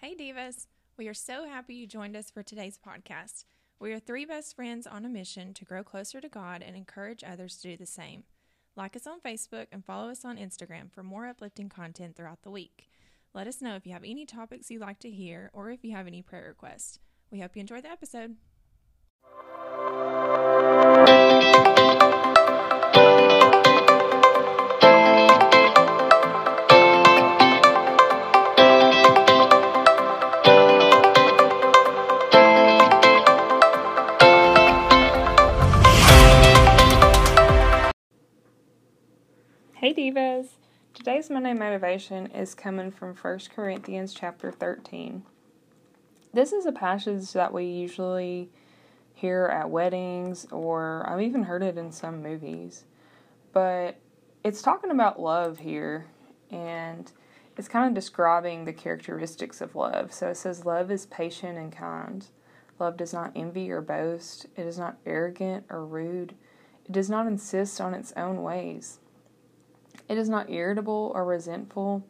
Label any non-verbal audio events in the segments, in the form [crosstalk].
Hey, Divas. We are so happy you joined us for today's podcast. We are three best friends on a mission to grow closer to God and encourage others to do the same. Like us on Facebook and follow us on Instagram for more uplifting content throughout the week. Let us know if you have any topics you'd like to hear or if you have any prayer requests. We hope you enjoy the episode. Today's Monday motivation is coming from 1 Corinthians chapter 13. This is a passage that we usually hear at weddings, or I've even heard it in some movies. But it's talking about love here, and it's kind of describing the characteristics of love. So it says, Love is patient and kind. Love does not envy or boast. It is not arrogant or rude. It does not insist on its own ways. It is not irritable or resentful.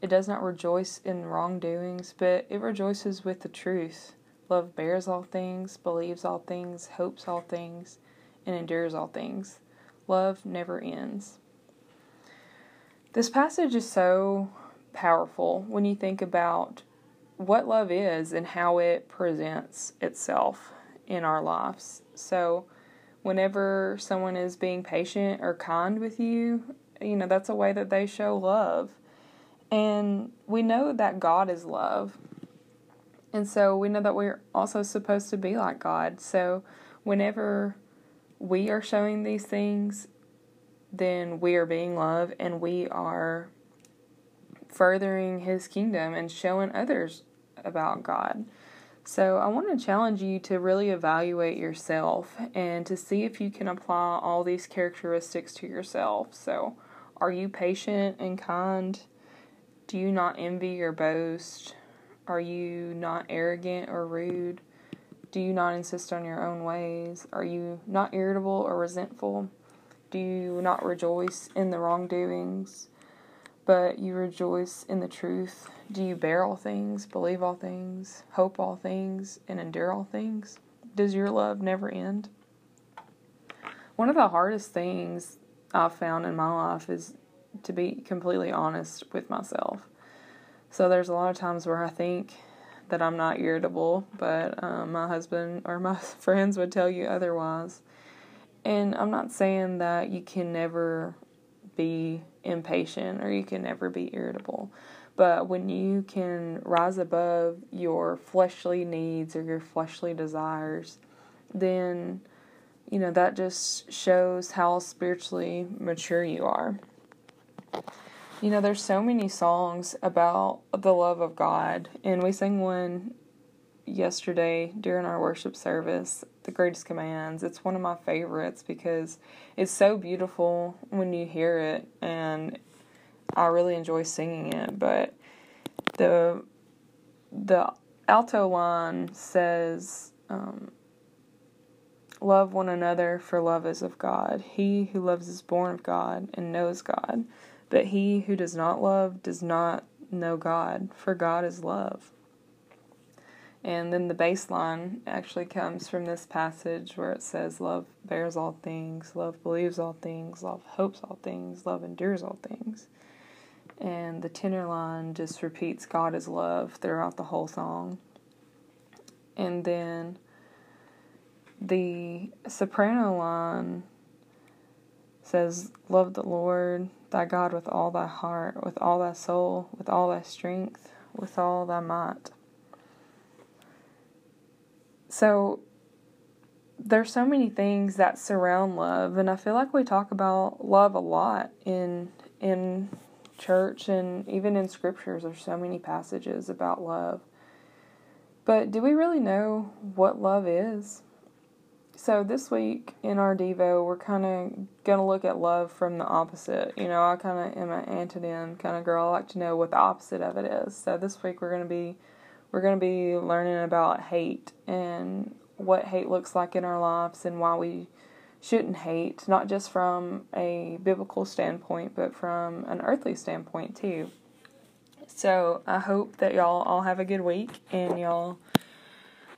It does not rejoice in wrongdoings, but it rejoices with the truth. Love bears all things, believes all things, hopes all things, and endures all things. Love never ends. This passage is so powerful when you think about what love is and how it presents itself in our lives. So, whenever someone is being patient or kind with you, you know, that's a way that they show love. And we know that God is love. And so we know that we're also supposed to be like God. So whenever we are showing these things, then we are being love and we are furthering his kingdom and showing others about God. So I want to challenge you to really evaluate yourself and to see if you can apply all these characteristics to yourself. So are you patient and kind? Do you not envy or boast? Are you not arrogant or rude? Do you not insist on your own ways? Are you not irritable or resentful? Do you not rejoice in the wrongdoings, but you rejoice in the truth? Do you bear all things, believe all things, hope all things, and endure all things? Does your love never end? One of the hardest things I've found in my life is to be completely honest with myself. So there's a lot of times where I think that I'm not irritable, but um, my husband or my [laughs] friends would tell you otherwise. And I'm not saying that you can never be impatient or you can never be irritable. But when you can rise above your fleshly needs or your fleshly desires, then you know, that just shows how spiritually mature you are. You know, there's so many songs about the love of God, and we sang one yesterday during our worship service, The Greatest Commands. It's one of my favorites because it's so beautiful when you hear it, and I really enjoy singing it. But the the alto line says, um, Love one another, for love is of God. He who loves is born of God and knows God. But he who does not love does not know God, for God is love. And then the bass line actually comes from this passage where it says, Love bears all things, love believes all things, love hopes all things, love endures all things. And the tenor line just repeats God is love throughout the whole song. And then the soprano line says, Love the Lord thy God with all thy heart, with all thy soul, with all thy strength, with all thy might. So there's so many things that surround love and I feel like we talk about love a lot in in church and even in scriptures there's so many passages about love. But do we really know what love is? So this week in our Devo, we're kind of going to look at love from the opposite. You know, I kind of am an antonym kind of girl. I like to know what the opposite of it is. So this week we're going to be we're going to be learning about hate and what hate looks like in our lives and why we shouldn't hate, not just from a biblical standpoint, but from an earthly standpoint too. So I hope that y'all all have a good week and y'all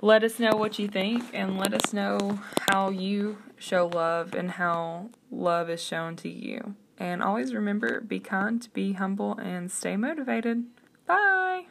let us know what you think and let us know how you show love and how love is shown to you. And always remember be kind, be humble, and stay motivated. Bye.